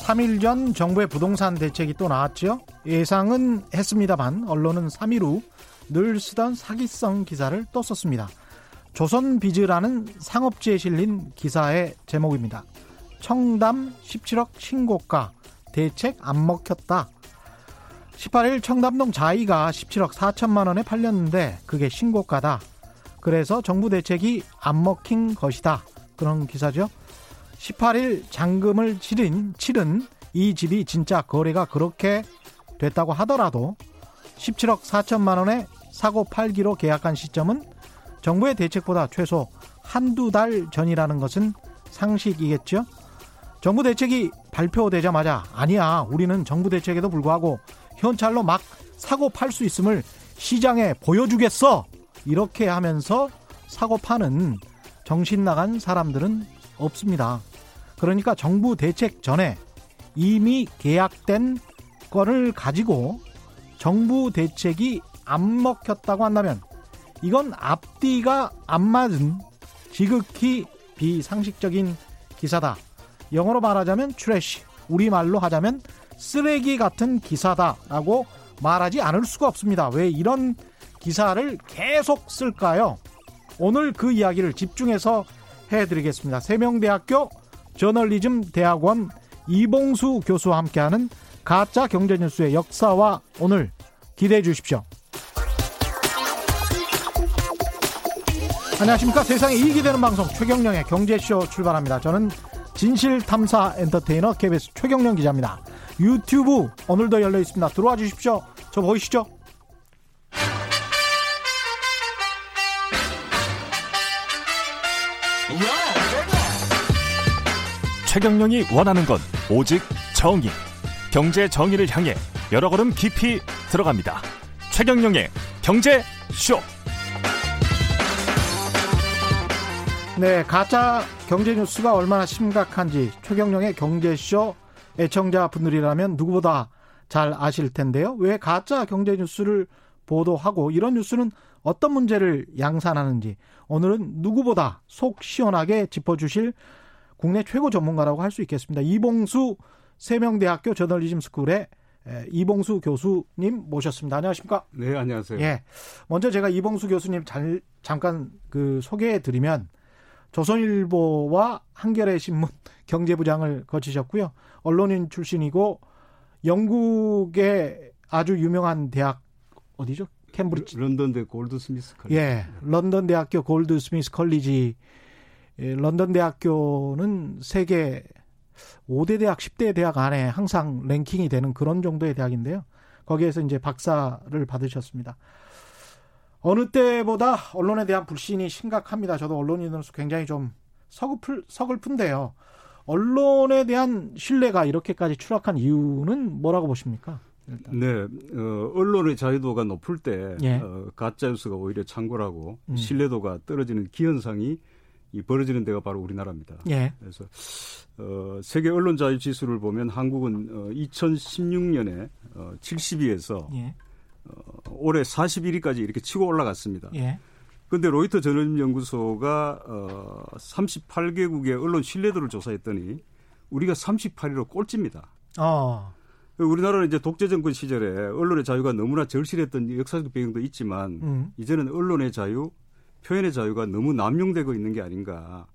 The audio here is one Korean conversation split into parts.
삼일 전 정부의 부동산 대책이 또 나왔죠. 예상은 했습니다만 언론은 3일 후 늘 쓰던 사기성 기사를 또 썼습니다. 조선비즈라는 상업지에 실린 기사의 제목입니다. 청담 17억 신고가 대책 안 먹혔다. 18일 청담동 자이가 17억 4천만 원에 팔렸는데 그게 신고가다. 그래서 정부 대책이 안 먹힌 것이다. 그런 기사죠. 18일 잔금을 치른, 치른 이 집이 진짜 거래가 그렇게 됐다고 하더라도 17억 4천만 원에 사고 팔기로 계약한 시점은 정부의 대책보다 최소 한두 달 전이라는 것은 상식이겠죠. 정부 대책이 발표되자마자 아니야 우리는 정부 대책에도 불구하고 현찰로 막 사고 팔 수 있음을 시장에 보여주겠어 이렇게 하면서 사고 파는 정신 나간 사람들은 없습니다. 그러니까 정부 대책 전에 이미 계약된 거를 가지고 정부 대책이 안 먹혔다고 한다면 이건 앞뒤가 안 맞은 지극히 비상식적인 기사다. 영어로 말하자면 트래쉬, 우리말로 하자면 쓰레기 같은 기사다라고 말하지 않을 수가 없습니다. 왜 이런 기사를 계속 쓸까요? 오늘 그 이야기를 집중해서 해드리겠습니다. 세명대학교 저널리즘 대학원 이봉수 교수와 함께하는 가짜 경제뉴스의 역사와 오늘 기대해 주십시오. 안녕하십니까. 세상에 이익이 되는 방송 최경령의 경제쇼 출발합니다. 저는 진실탐사 엔터테이너 KBS 최경령 기자입니다. 유튜브 오늘도 열려 있습니다. 들어와 주십시오. 저 보이시죠? 최경령이 원하는 건 오직 정의. 경제 정의를 향해 여러 걸음 깊이 들어갑니다. 최경령의 경제 쇼. 네, 가짜 경제 뉴스가 얼마나 심각한지 최경령의 경제쇼 애청자 분들이라면 누구보다 잘 아실 텐데요. 왜 가짜 경제 뉴스를 보도하고 이런 뉴스는 어떤 문제를 양산하는지 오늘은 누구보다 속 시원하게 짚어주실 국내 최고 전문가라고 할 수 있겠습니다. 이봉수 세명대학교 저널리즘 스쿨의 이봉수 교수님 모셨습니다. 안녕하십니까? 네, 안녕하세요. 예. 먼저 제가 이봉수 교수님 잘, 잠깐 그 소개해 드리면 조선일보와 한겨레 신문 경제부장을 거치셨고요. 언론인 출신이고 영국의 아주 유명한 대학 어디죠? 캠브리지 런던 대 골드스미스 컬리지. 예. 런던 대학교 골드스미스 컬리지 예, 런던 대학교는 세계 5대 대학, 10대 대학 안에 항상 랭킹이 되는 그런 정도의 대학인데요. 거기에서 이제 박사를 받으셨습니다. 어느 때보다 언론에 대한 불신이 심각합니다. 저도 언론인으로서 굉장히 좀 서글플, 서글픈데요. 언론에 대한 신뢰가 이렇게까지 추락한 이유는 뭐라고 보십니까? 일단. 네, 어, 언론의 자유도가 높을 때 예. 어, 가짜 뉴스가 오히려 창궐하고 음. 신뢰도가 떨어지는 기현상이 이 벌어지는 데가 바로 우리나라입니다. 예. 그래서 어, 세계 언론 자유 지수를 보면 한국은 어, 2016년에 어, 70위에서 예. 어, 올해 41위까지 이렇게 치고 올라갔습니다. 예. 근데 로이터 저널리즘 연구소가 어, 38개국의 언론 신뢰도를 조사했더니 우리가 38위로 꼴찌입니다. 어. 우리나라는 이제 독재 정권 시절에 언론의 자유가 너무나 절실했던 역사적 배경도 있지만 음. 이제는 언론의 자유, 표현의 자유가 너무 남용되고 있는 게 아닌가.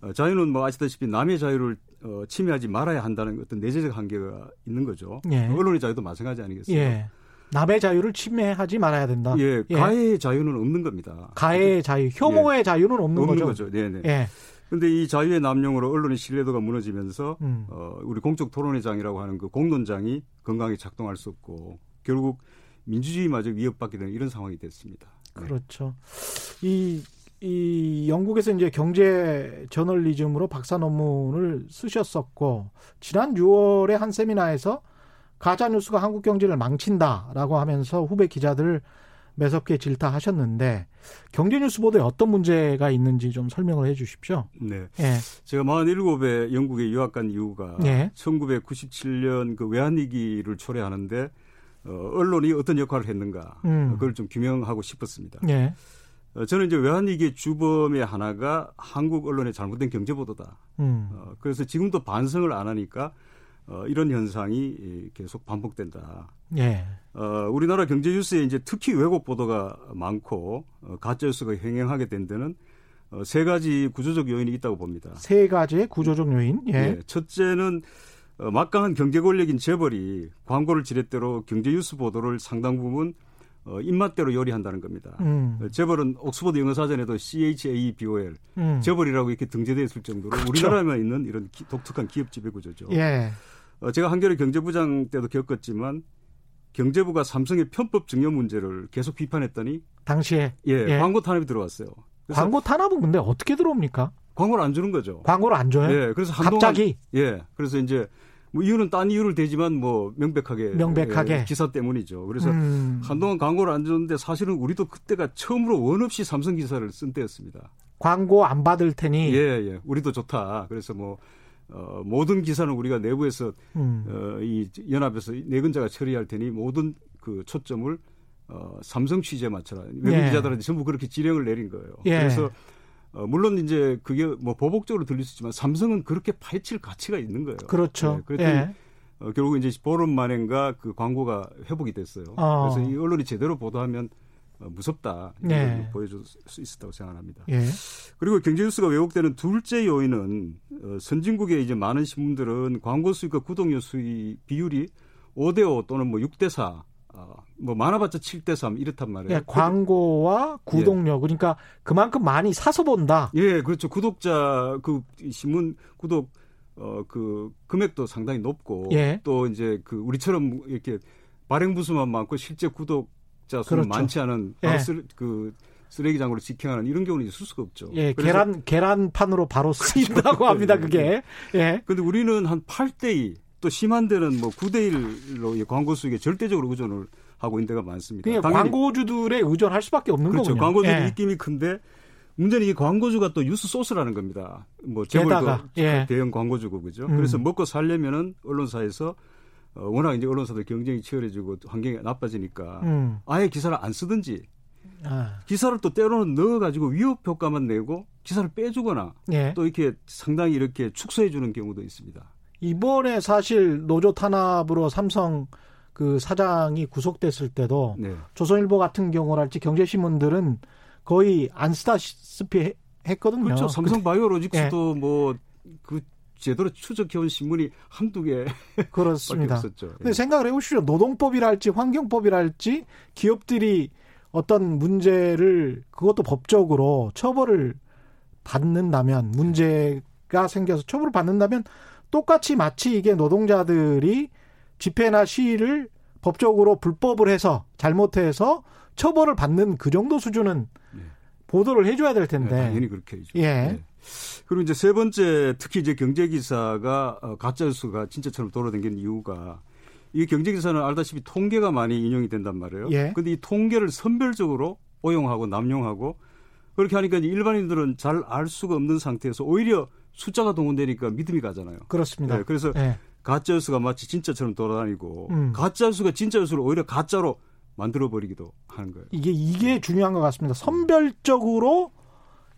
어, 자유는 뭐 아시다시피 남의 자유를 어, 침해하지 말아야 한다는 어떤 내재적 한계가 있는 거죠. 예. 언론의 자유도 마찬가지 아니겠습니까? 예. 남의 자유를 침해하지 말아야 된다. 예, 가해의 자유는 없는 겁니다. 가해의 자유, 혐오의 예. 자유는 없는, 없는 거죠. 거죠. 네 네. 예. 근데 이 자유의 남용으로 언론의 신뢰도가 무너지면서 음. 어, 우리 공적 토론회장이라고 하는 그 공론장이 건강하게 작동할 수 없고 결국 민주주의마저 위협받게 되는 이런 상황이 됐습니다. 네. 그렇죠. 이, 이 영국에서 이제 경제 저널리즘으로 박사 논문을 쓰셨었고 지난 6월에 한 세미나에서 가짜 뉴스가 한국 경제를 망친다라고 하면서 후배 기자들을 매섭게 질타하셨는데 경제 뉴스 보도에 어떤 문제가 있는지 좀 설명을 해 주십시오. 네. 예. 제가 47에 영국에 유학 간 이유가 예. 1997년 그 외환 위기를 초래하는데 어, 언론이 어떤 역할을 했는가 음. 그걸 좀 규명하고 싶었습니다. 예. 어, 저는 이제 외환 위기의 주범의 하나가 한국 언론의 잘못된 경제 보도다. 음. 어, 그래서 지금도 반성을 안 하니까 어, 이런 현상이 계속 반복된다. 예. 어, 우리나라 경제 뉴스에 이제 특히 왜곡 보도가 많고 어, 가짜 뉴스가 횡행하게 된 데는 어, 세 가지 구조적 요인이 있다고 봅니다. 세 가지의 구조적 요인. 예. 예, 첫째는 어, 막강한 경제 권력인 재벌이 광고를 지렛대로 경제 뉴스 보도를 상당 부분 어, 입맛대로 요리한다는 겁니다. 음. 어, 재벌은 옥스퍼드 영어 사전에도 CHABOL 음. 재벌이라고 이렇게 등재되어 있을 정도로 그렇죠. 우리나라에만 있는 이런 기- 독특한 기업 지배 구조죠. 예. 어, 제가 한겨레 경제부장 때도 겪었지만 경제부가 삼성의 편법 증여 문제를 계속 비판했더니 당시에 예, 예. 광고 탄압이 들어왔어요. 광고 탄압은 근데 어떻게 들어옵니까? 광고를 안 주는 거죠. 광고를 안 줘요? 예, 그래서 한동안 갑자기 예, 그래서 이제 뭐 이유는 딴 이유를 대지만 뭐 명백하게 명백하게. 예, 기사 때문이죠. 그래서 음. 한동안 광고를 안 줬는데 사실은 우리도 그때가 처음으로 원 없이 삼성 기사를 쓴 때였습니다. 광고 안 받을 테니 예, 예, 우리도 좋다. 그래서 뭐 어, 모든 기사는 우리가 내부에서 음. 어, 이 연합에서 네 글자가 처리할 테니 모든 그 초점을 어, 삼성 취재에 맞춰라. 외국 예. 기자들한테 전부 그렇게 지령을 내린 거예요. 예. 그래서 어, 물론 이제 그게 뭐 보복적으로 들릴 수 있지만 삼성은 그렇게 파헤칠 가치가 있는 거예요. 그렇죠. 예, 그랬더니 예. 어, 결국 이제 보름 만인가 그 광고가 회복이 됐어요. 어. 그래서 이 언론이 제대로 보도하면 어, 무섭다. 이걸 네. 보여줄 수 있었다고 생각합니다. 예. 그리고 경제 뉴스가 왜곡되는 둘째 요인은 어, 선진국의 이제 많은 신문들은 광고 수익과 구독료 수익 비율이 5대5 또는 뭐 6대4, 어, 뭐 많아봤자 7대 3 이렇단 말이에요. 예, 광고와 구독료 그러니까 그만큼 많이 사서 본다. 예, 그렇죠. 구독자 그 신문 구독 어 그 금액도 상당히 높고 예. 또 이제 그 우리처럼 이렇게 발행 부수만 많고 실제 구독 자 수는 그렇죠. 많지 않은 예. 바로 쓰, 그 쓰레기장으로 직행하는 이런 경우는 있을 수가 없죠. 예, 계란 계란판으로 바로 쓰인다고 합니다. 그게. 예. 근데 우리는 한 8대 2, 또 심한 데는 뭐 9대 1로 광고 수익에 절대적으로 의존을 하고 있는 데가 많습니다. 그게 당연히 광고주들에 의존할 수밖에 없는 그렇죠. 거군요. 광고주 예. 입김이 큰데 문제는 이 광고주가 또 뉴스 소스라는 겁니다. 뭐 재벌도 예. 대형 광고주고 그죠. 음. 그래서 먹고 살려면은 언론사에서 어, 워낙 이제 언론사들 경쟁이 치열해지고 환경이 나빠지니까 음. 아예 기사를 안 쓰든지 아, 기사를 또 때로는 넣어가지고 위협 효과만 내고 기사를 빼주거나 예. 또 이렇게 상당히 이렇게 축소해주는 경우도 있습니다. 이번에 사실 노조 탄압으로 삼성 그 사장이 구속됐을 때도 네. 조선일보 같은 경우랄지 경제신문들은 거의 안 쓰다시피 해- 했거든요. 그렇죠. 삼성 바이오로직스도 예. 뭐그 제대로 추적해온 신문이 한두 개밖에 그렇습니다. 없었죠. 예. 근데 생각을 해보시죠. 노동법이랄지 환경법이랄지 기업들이 어떤 문제를 그것도 법적으로 처벌을 받는다면 문제가 생겨서 처벌을 받는다면 똑같이 마치 이게 노동자들이 집회나 시위를 법적으로 불법을 해서 잘못해서 처벌을 받는 그 정도 수준은 네. 보도를 해줘야 될 네, 텐데. 당연히 그렇게 해죠. 예. 그리고 이제 세 번째 특히 이제 경제 기사가 어, 가짜 뉴스가 진짜처럼 돌아다니는 이유가 이 경제 기사는 알다시피 통계가 많이 인용이 된단 말이에요. 예. 근데 이 통계를 선별적으로 오용하고 남용하고 그렇게 하니까 일반인들은 잘 알 수가 없는 상태에서 오히려 숫자가 동원되니까 믿음이 가잖아요. 그렇습니다. 네, 그래서 예. 가짜 뉴스가 마치 진짜처럼 돌아다니고 음. 가짜 뉴스가 진짜 뉴스를 오히려 가짜로 만들어 버리기도 하는 거예요. 이게 이게 중요한 것 같습니다. 선별적으로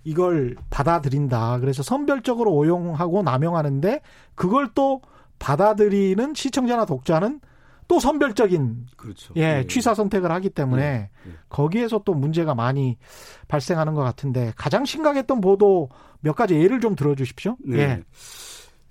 이걸 받아들인다. 그래서 선별적으로 오용하고 남용하는데 그걸 또 받아들이는 시청자나 독자는 또 선별적인 그렇죠. 예, 네. 취사 선택을 하기 때문에 네, 네. 거기에서 또 문제가 많이 발생하는 것 같은데 가장 심각했던 보도 몇 가지 예를 좀 들어 주십시오. 네. 예.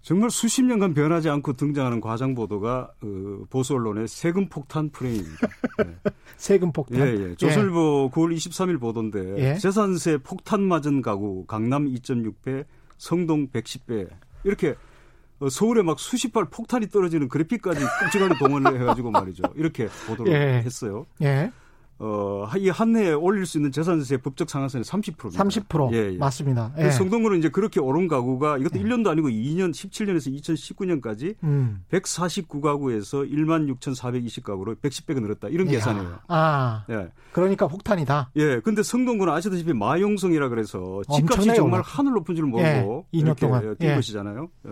정말 수십 년간 변하지 않고 등장하는 과장 보도가 어, 보수 언론의 세금 폭탄 프레임입니다. 네. 세금 폭탄. 예, 예. 조선일보 9월 23일 보도인데 예. 재산세 폭탄 맞은 가구 강남 2.6배, 성동 110배 이렇게 어, 서울에 막 수십 발 폭탄이 떨어지는 그래픽까지 끔찍하게 동원을 해가지고 말이죠. 이렇게 보도를 예. 했어요. 예. 어, 이 한 해에 올릴 수 있는 재산세 법적 상한선이 30%입니다. 30% 예, 예. 맞습니다. 예. 성동구는 이제 그렇게 오른 가구가 이것도 예. 1년도 아니고 2년 17년에서 2019년까지 음. 149가구에서 1만 6,420가구로 110배가 늘었다. 이런 계산이에요. 아. 예. 그러니까 폭탄이다. 예. 근데 성동구는 아시다시피 마용성이라 그래서 집값이 정말 하늘 높은 줄 모르고 예. 2년 동안 뛴 예. 것이잖아요. 예.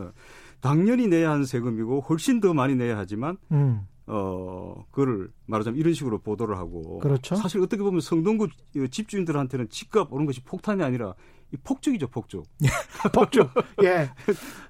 당연히 내야 하는 세금이고 훨씬 더 많이 내야 하지만 음. 어, 그거를 말하자면 이런 식으로 보도를 하고. 그렇죠. 사실 어떻게 보면 성동구 집주인들한테는 집값 오른 것이 폭탄이 아니라 이 폭죽이죠, 폭죽. 폭죽. 예.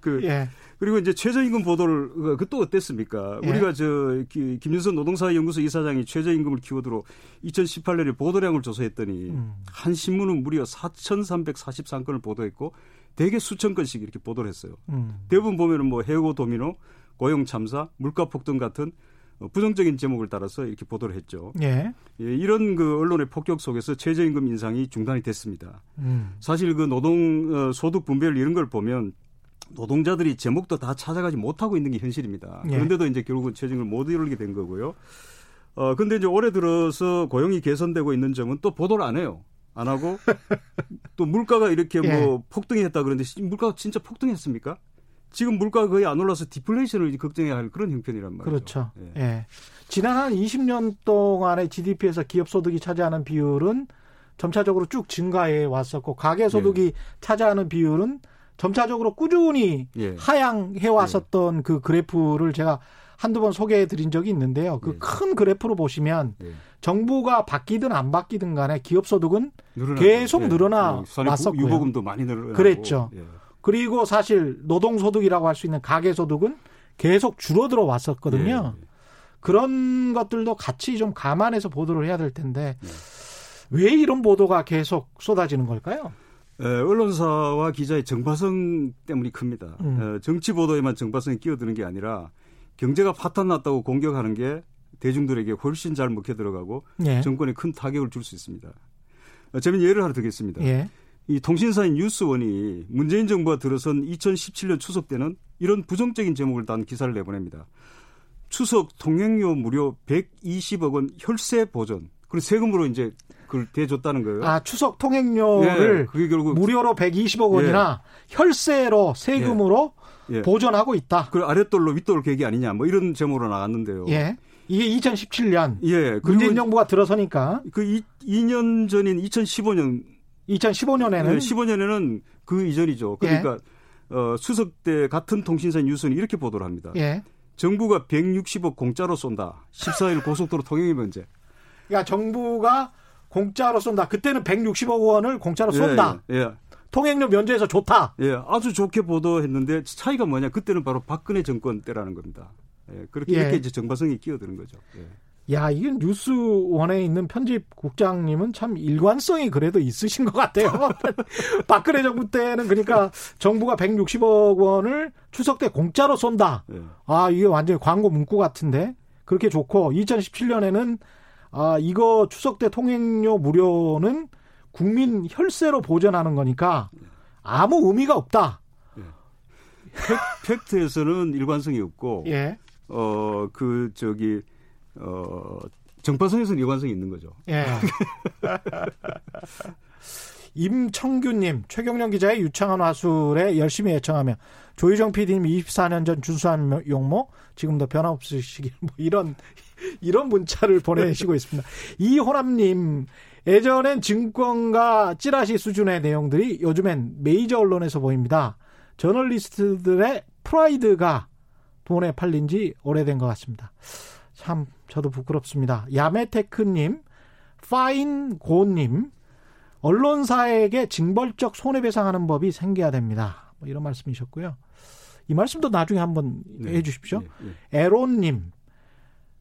그, 예. 그리고 이제 최저임금 보도를 그, 그또 어땠습니까? 예. 우리가 저 김윤선 노동사연구소 이사장이 최저임금을 키워드로 2018년에 보도량을 조사했더니 음. 한 신문은 무려 4,343건을 보도했고 대개 수천 건씩 이렇게 보도를 했어요. 음. 대부분 보면은 뭐 해고 도미노, 고용 참사, 물가 폭등 같은 어, 부정적인 제목을 따라서 이렇게 보도를 했죠. 예. 예, 이런 그 언론의 폭격 속에서 최저임금 인상이 중단이 됐습니다. 음. 사실 그 노동 어, 소득 분배율 이런 걸 보면 노동자들이 제목도 다 찾아가지 못하고 있는 게 현실입니다. 예. 그런데도 이제 결국은 최저임금을 못 이루게 된 거고요. 어 근데 이제 올해 들어서 고용이 개선되고 있는 점은 또 보도를 안 해요. 안 하고 또 물가가 이렇게 뭐 예. 폭등했다 그런데 물가가 진짜 폭등했습니까? 지금 물가가 거의 안 올라서 디플레이션을 걱정해야 할 그런 형편이란 말이죠. 그렇죠. 예. 예. 지난 한 20년 동안의 GDP에서 기업 소득이 차지하는 비율은 점차적으로 쭉 증가해 왔었고 가계 소득이 예. 차지하는 비율은 점차적으로 꾸준히 예. 하향해 왔었던 예. 그 그래프를 제가 한두 번 소개해 드린 적이 있는데요. 그큰 예. 그래프로 보시면 예. 정부가 바뀌든 안 바뀌든 간에 기업 소득은 계속 늘어나 왔었고요. 유보금도 많이 늘어나고 그랬죠. 그리고 사실 노동소득이라고 할 수 있는 가계소득은 계속 줄어들어 왔었거든요. 네. 그런 것들도 같이 좀 감안해서 보도를 해야 될 텐데 네. 왜 이런 보도가 계속 쏟아지는 걸까요? 에, 언론사와 기자의 정파성 때문이 큽니다. 음. 에, 정치 보도에만 정파성이 끼어드는 게 아니라 경제가 파탄 났다고 공격하는 게 대중들에게 훨씬 잘 먹혀 들어가고 예. 정권에 큰 타격을 줄 수 있습니다. 어, 재미있는 예를 하나 드겠습니다. 예. 이 통신사인 뉴스원이 문재인 정부가 들어선 2017년 추석 때는 이런 부정적인 제목을 단 기사를 내보냅니다. 추석 통행료 무료 120억 원 혈세 보전. 그리고 세금으로 이제 그걸 대줬다는 거예요. 아, 추석 통행료를 예, 그게 결국 무료로 120억 원이나 예. 혈세로 세금으로 예. 예. 보전하고 있다. 그 아랫돌로 윗돌 계획이 아니냐 뭐 이런 제목으로 나갔는데요. 예. 이게 2017년. 예. 문재인 정부가 들어서니까. 그 2, 2년 전인 2015년 2015년에는 15년에는 그 이전이죠. 그러니까 예. 어, 수석 때 같은 통신사 뉴스는 이렇게 보도를 합니다. 예. 정부가 160억 공짜로 쏜다. 14일 고속도로 통행이 문제. 그러니까 정부가 공짜로 쏜다. 그때는 160억 원을 공짜로 예, 쏜다. 예, 예. 통행료 면제해서 좋다. 예, 아주 좋게 보도했는데 차이가 뭐냐? 그때는 바로 박근혜 정권 때라는 겁니다. 예, 그렇게 예. 이렇게 이제 정파성이 끼어드는 거죠. 예. 야, 이게 뉴스원에 있는 편집국장님은 참 일관성이 그래도 있으신 것 같아요. 박근혜 정부 때는 그러니까 정부가 160억 원을 추석 때 공짜로 쏜다. 네. 아, 이게 완전히 광고 문구 같은데. 그렇게 좋고, 2017년에는 아, 이거 추석 때 통행료 무료는 국민 혈세로 보전하는 거니까 아무 의미가 없다. 네. 팩트에서는 일관성이 없고, 예. 어, 그, 저기, 어, 정파성에서는 일관성이 있는 거죠. 예. 임청규님, 최경련 기자의 유창한 화술에 열심히 애청하며 조희정 PD님 24년 전 준수한 용모 지금도 변함없으시길 뭐 이런 이런 문자를 보내시고 있습니다. 이호남님 예전엔 증권가 찌라시 수준의 내용들이 요즘엔 메이저 언론에서 보입니다. 저널리스트들의 프라이드가 돈에 팔린 지 오래된 것 같습니다. 참 저도 부끄럽습니다. 야메테크님, 파인고님, 언론사에게 징벌적 손해배상하는 법이 생겨야 됩니다. 뭐 이런 말씀이셨고요. 이 말씀도 나중에 한번 네. 해주십시오. 네. 네. 에론님,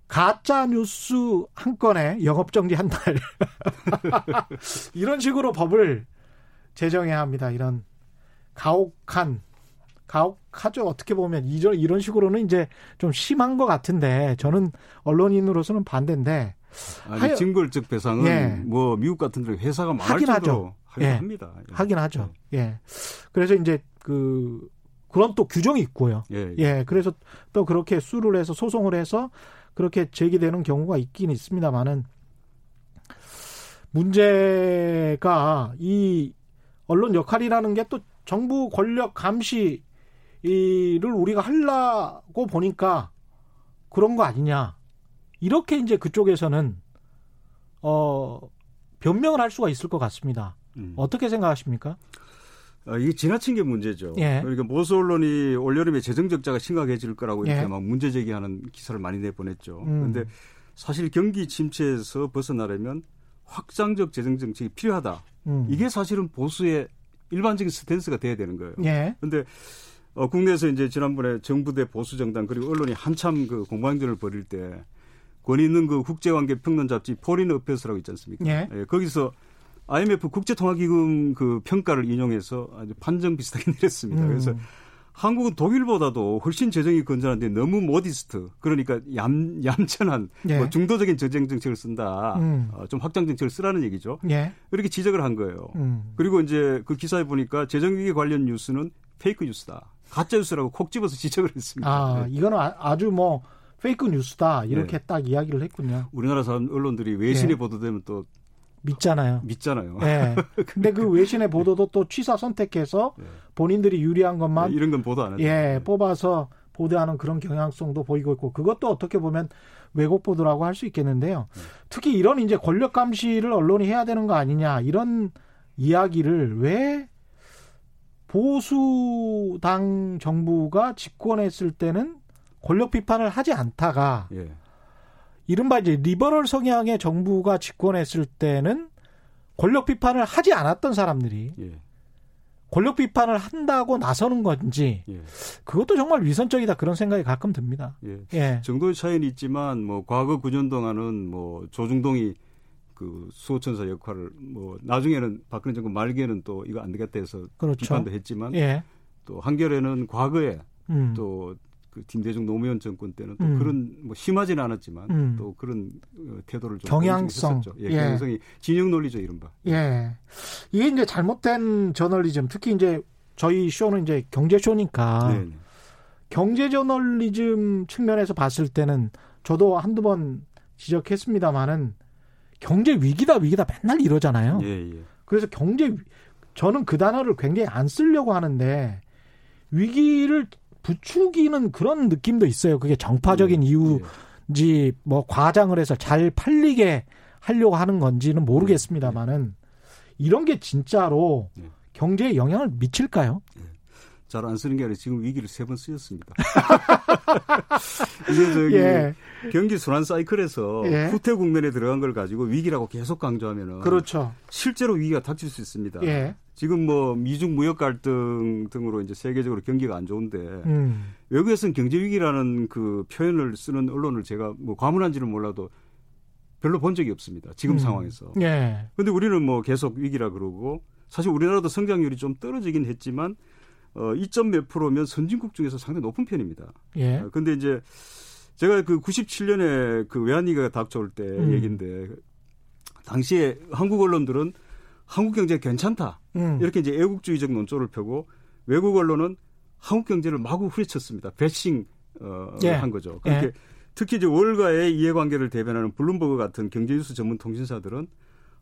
가짜 뉴스 한 건에 영업정지 한 달. 이런 식으로 법을 제정해야 합니다. 이런 가혹한 가혹하죠. 어떻게 보면 이런 이런 식으로는 이제 좀 심한 것 같은데 저는 언론인으로서는 반대인데 아니, 징벌적 배상은 예. 뭐 미국 같은 데 회사가 망할 하긴 하죠. 하긴 예. 합니다. 예. 하긴 하죠. 예. 예. 그래서 이제 그 그런 또 규정이 있고요. 예, 예. 예. 그래서 또 그렇게 수를 해서 소송을 해서 그렇게 제기되는 경우가 있긴 있습니다만은 문제가 이 언론 역할이라는 게 또 정부 권력 감시 를 우리가 하려고 보니까 그런 거 아니냐. 이렇게 이제 그쪽에서는 어 변명을 할 수가 있을 것 같습니다. 음. 어떻게 생각하십니까? 아, 이게 지나친 게 문제죠. 예. 그러니까 보수 언론이 올여름에 재정 적자가 심각해질 거라고 이렇게 예. 막 문제 제기하는 기사를 많이 내보냈죠. 그런데 음. 사실 경기 침체에서 벗어나려면 확장적 재정 정책이 필요하다. 음. 이게 사실은 보수의 일반적인 스탠스가 돼야 되는 거예요. 그런데 예. 어, 국내에서 이제 지난번에 정부 대 보수 정당 그리고 언론이 한참 그 공방전을 벌일 때 권위 있는 그 국제관계 평론 잡지 Foreign Affairs라고 있지 않습니까? 예. 예, 거기서 IMF 국제통화기금 그 평가를 인용해서 아주 판정 비슷하게 내렸습니다. 음. 그래서 한국은 독일보다도 훨씬 재정이 건전한데 너무 modest 그러니까 얌 얌전한 예. 뭐 중도적인 재정 정책을 쓴다. 음. 어, 좀 확장 정책을 쓰라는 얘기죠. 예. 이렇게 지적을 한 거예요. 음. 그리고 이제 그 기사에 보니까 재정 위기 관련 뉴스는 페이크 뉴스다. 가짜 뉴스라고 콕 집어서 지적을 했습니다. 아, 네. 이거는 아, 아주 뭐 페이크 뉴스다 이렇게 네. 딱 이야기를 했군요. 우리나라 사람 언론들이 외신에 예. 보도되면 또 믿잖아요. 믿잖아요. 네. 근데 그 외신의 보도도 또 취사 선택해서 네. 본인들이 유리한 것만 네, 이런 건 보도 안 하죠. 예, 뽑아서 보도하는 그런 경향성도 보이고 있고 그것도 어떻게 보면 왜곡 보도라고 할 수 있겠는데요. 네. 특히 이런 이제 권력 감시를 언론이 해야 되는 거 아니냐 이런 이야기를 왜 보수당 정부가 집권했을 때는 권력 비판을 하지 않다가 예. 이른바 이제 리버럴 성향의 정부가 집권했을 때는 권력 비판을 하지 않았던 사람들이 예. 권력 비판을 한다고 나서는 건지 예. 그것도 정말 위선적이다 그런 생각이 가끔 듭니다. 예. 예. 정도의 차이는 있지만 뭐 과거 9년 동안은 뭐 조중동이 그 수호천사 역할을 뭐 나중에는 박근혜 정부 말기에는 또 이거 안 되겠다 해서 그렇죠. 비판도 했지만 예. 또 한결에는 과거에 음. 또그 김대중 노무현 정권 때는 또 음. 그런 뭐 심하지는 않았지만 음. 또 그런 어, 태도를 좀 경향성. 예, 예. 경향성이 진영 논리죠 이른바. 예. 이게 이제 잘못된 저널리즘 특히 이제 저희 쇼는 이제 경제 쇼니까 네네. 경제 저널리즘 측면에서 봤을 때는 저도 한두 번 지적했습니다마는 경제 위기다 위기다 맨날 이러잖아요. 예, 예. 그래서 경제 저는 그 단어를 굉장히 안 쓰려고 하는데 위기를 부추기는 그런 느낌도 있어요. 그게 정파적인 네. 이유인지 뭐 과장을 해서 잘 팔리게 하려고 하는 건지는 모르겠습니다만은 이런 게 진짜로 네. 경제에 영향을 미칠까요? 네. 잘안 쓰는 게 아니라 지금 위기를 세 번 쓰였습니다. 이게 저기 예. 경기 순환 사이클에서 예. 후퇴 국면에 들어간 걸 가지고 위기라고 계속 강조하면은 그렇죠. 실제로 위기가 닥칠 수 있습니다. 예. 지금 뭐 미중 무역 갈등 등으로 이제 세계적으로 경기가 안 좋은데 음. 외국에서는 경제 위기라는 그 표현을 쓰는 언론을 제가 뭐 과문한지는 몰라도 별로 본 적이 없습니다. 지금 음. 상황에서. 예. 근데 우리는 뭐 계속 위기라 그러고 사실 우리나라도 성장률이 좀 떨어지긴 했지만 어 2점 몇 프로면 선진국 중에서 상당히 높은 편입니다. 예. 어, 근데 이제 제가 그 97년에 그 외환위기가 닥쳐올 때 음. 얘기인데 당시에 한국 언론들은 한국 경제 괜찮다. 음. 이렇게 이제 애국주의적 논조를 펴고 외국 언론은 한국 경제를 마구 후려쳤습니다. 배싱 어, 예. 한 거죠. 그렇게 예. 특히 이제 월가의 이해관계를 대변하는 블룸버그 같은 경제뉴스 전문 통신사들은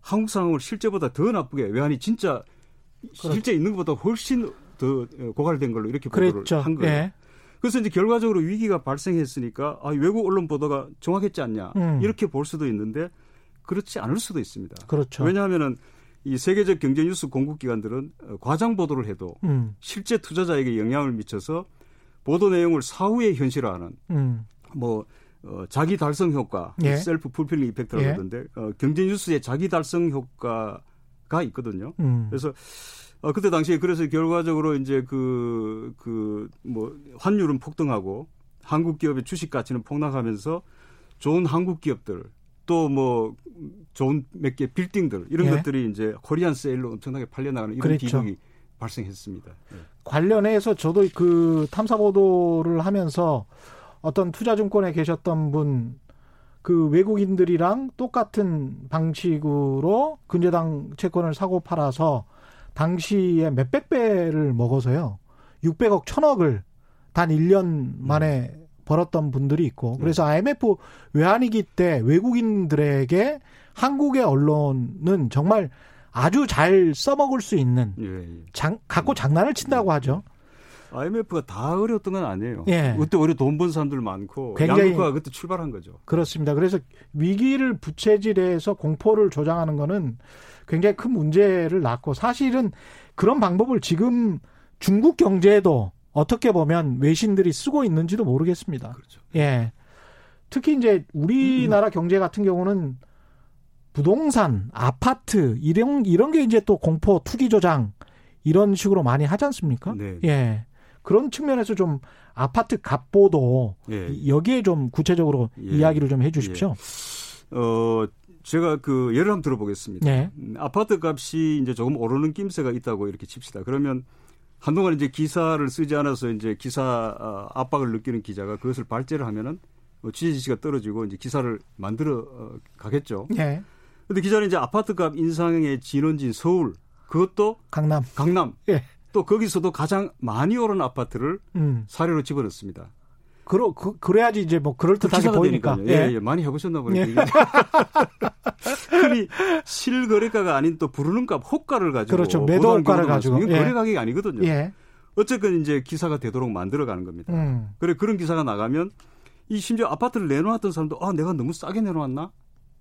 한국 상황을 실제보다 더 나쁘게 외환이 진짜 그렇죠. 실제 있는 것보다 훨씬 더 고갈된 걸로 이렇게 보도를 그랬죠. 한 거예요. 예. 그래서 이제 결과적으로 위기가 발생했으니까 아, 외국 언론 보도가 정확했지 않냐 음. 이렇게 볼 수도 있는데 그렇지 않을 수도 있습니다. 그렇죠. 왜냐하면은 이 세계적 경제 뉴스 공급 기관들은 어, 과장 보도를 해도 음. 실제 투자자에게 영향을 미쳐서 보도 내용을 사후에 현실화하는 음. 뭐 어, 자기 달성 효과, 예. self-fulfilling effect라고 예. 하던데 어, 경제 뉴스에 자기 달성 효과가 있거든요. 음. 그래서 어, 그때 당시에 그래서 결과적으로 이제 그, 그, 뭐, 환율은 폭등하고 한국 기업의 주식 가치는 폭락하면서 좋은 한국 기업들 또 뭐 좋은 몇 개 빌딩들 이런 예. 것들이 이제 코리안 세일로 엄청나게 팔려나가는 이런 그렇죠. 기록이 발생했습니다. 네. 관련해서 저도 그 탐사 보도를 하면서 어떤 투자증권에 계셨던 분, 그 외국인들이랑 똑같은 방식으로 근저당 채권을 사고 팔아서 당시에 몇백 배를 먹어서요. 600억, 1000억을 단 1년 만에 벌었던 분들이 있고 네. 그래서 IMF 외환위기 때 외국인들에게 한국의 언론은 정말 아주 잘 써먹을 수 있는 예, 예. 장, 갖고 장난을 친다고 하죠. IMF가 다 어려웠던 건 아니에요. 예. 그때 오히려 돈 번 사람들 많고 굉장히- 양극화가 그때 출발한 거죠. 그렇습니다. 그래서 위기를 부채질해서 공포를 조장하는 거는 굉장히 큰 문제를 낳고 사실은 그런 방법을 지금 중국 경제에도 어떻게 보면 외신들이 쓰고 있는지도 모르겠습니다. 그렇죠. 예. 특히 이제 우리나라 경제 같은 경우는 부동산, 아파트 이런 이런 게 이제 또 공포 투기 조장 이런 식으로 많이 하지 않습니까? 네. 예. 그런 측면에서 좀 아파트 갑보도 예. 여기에 좀 구체적으로 예. 이야기를 좀 해주십시오. 어, 제가 그 예를 한번 들어보겠습니다. 네. 음, 아파트 값이 이제 조금 오르는 낌새가 있다고 이렇게 칩시다. 그러면 한동안 이제 기사를 쓰지 않아서 이제 기사 어, 압박을 느끼는 기자가 그것을 발제를 하면은 어, 취재 지시가 떨어지고 이제 기사를 만들어 어, 가겠죠. 예. 근데 기자는 이제 아파트 값 인상의 진원지인 서울 그것도 강남. 강남 예. 또 거기서도 가장 많이 오른 아파트를 음. 사례로 집어넣습니다. 그러, 그, 그래야지 이제 뭐 그럴 듯하게 기사가 보이니까. 되니까요. 예, 예, 많이 해보셨나 보네요. 예. 흔히 실거래가가 아닌 또 부르는 값, 호가를 가지고 그렇죠. 매도 호가를 가지고. 이건 예. 거래 가격이 아니거든요. 예. 어쨌든 이제 기사가 되도록 만들어가는 겁니다. 음. 그래 그런 기사가 나가면 이 심지어 아파트를 내놓았던 사람도 아 내가 너무 싸게 내놓았나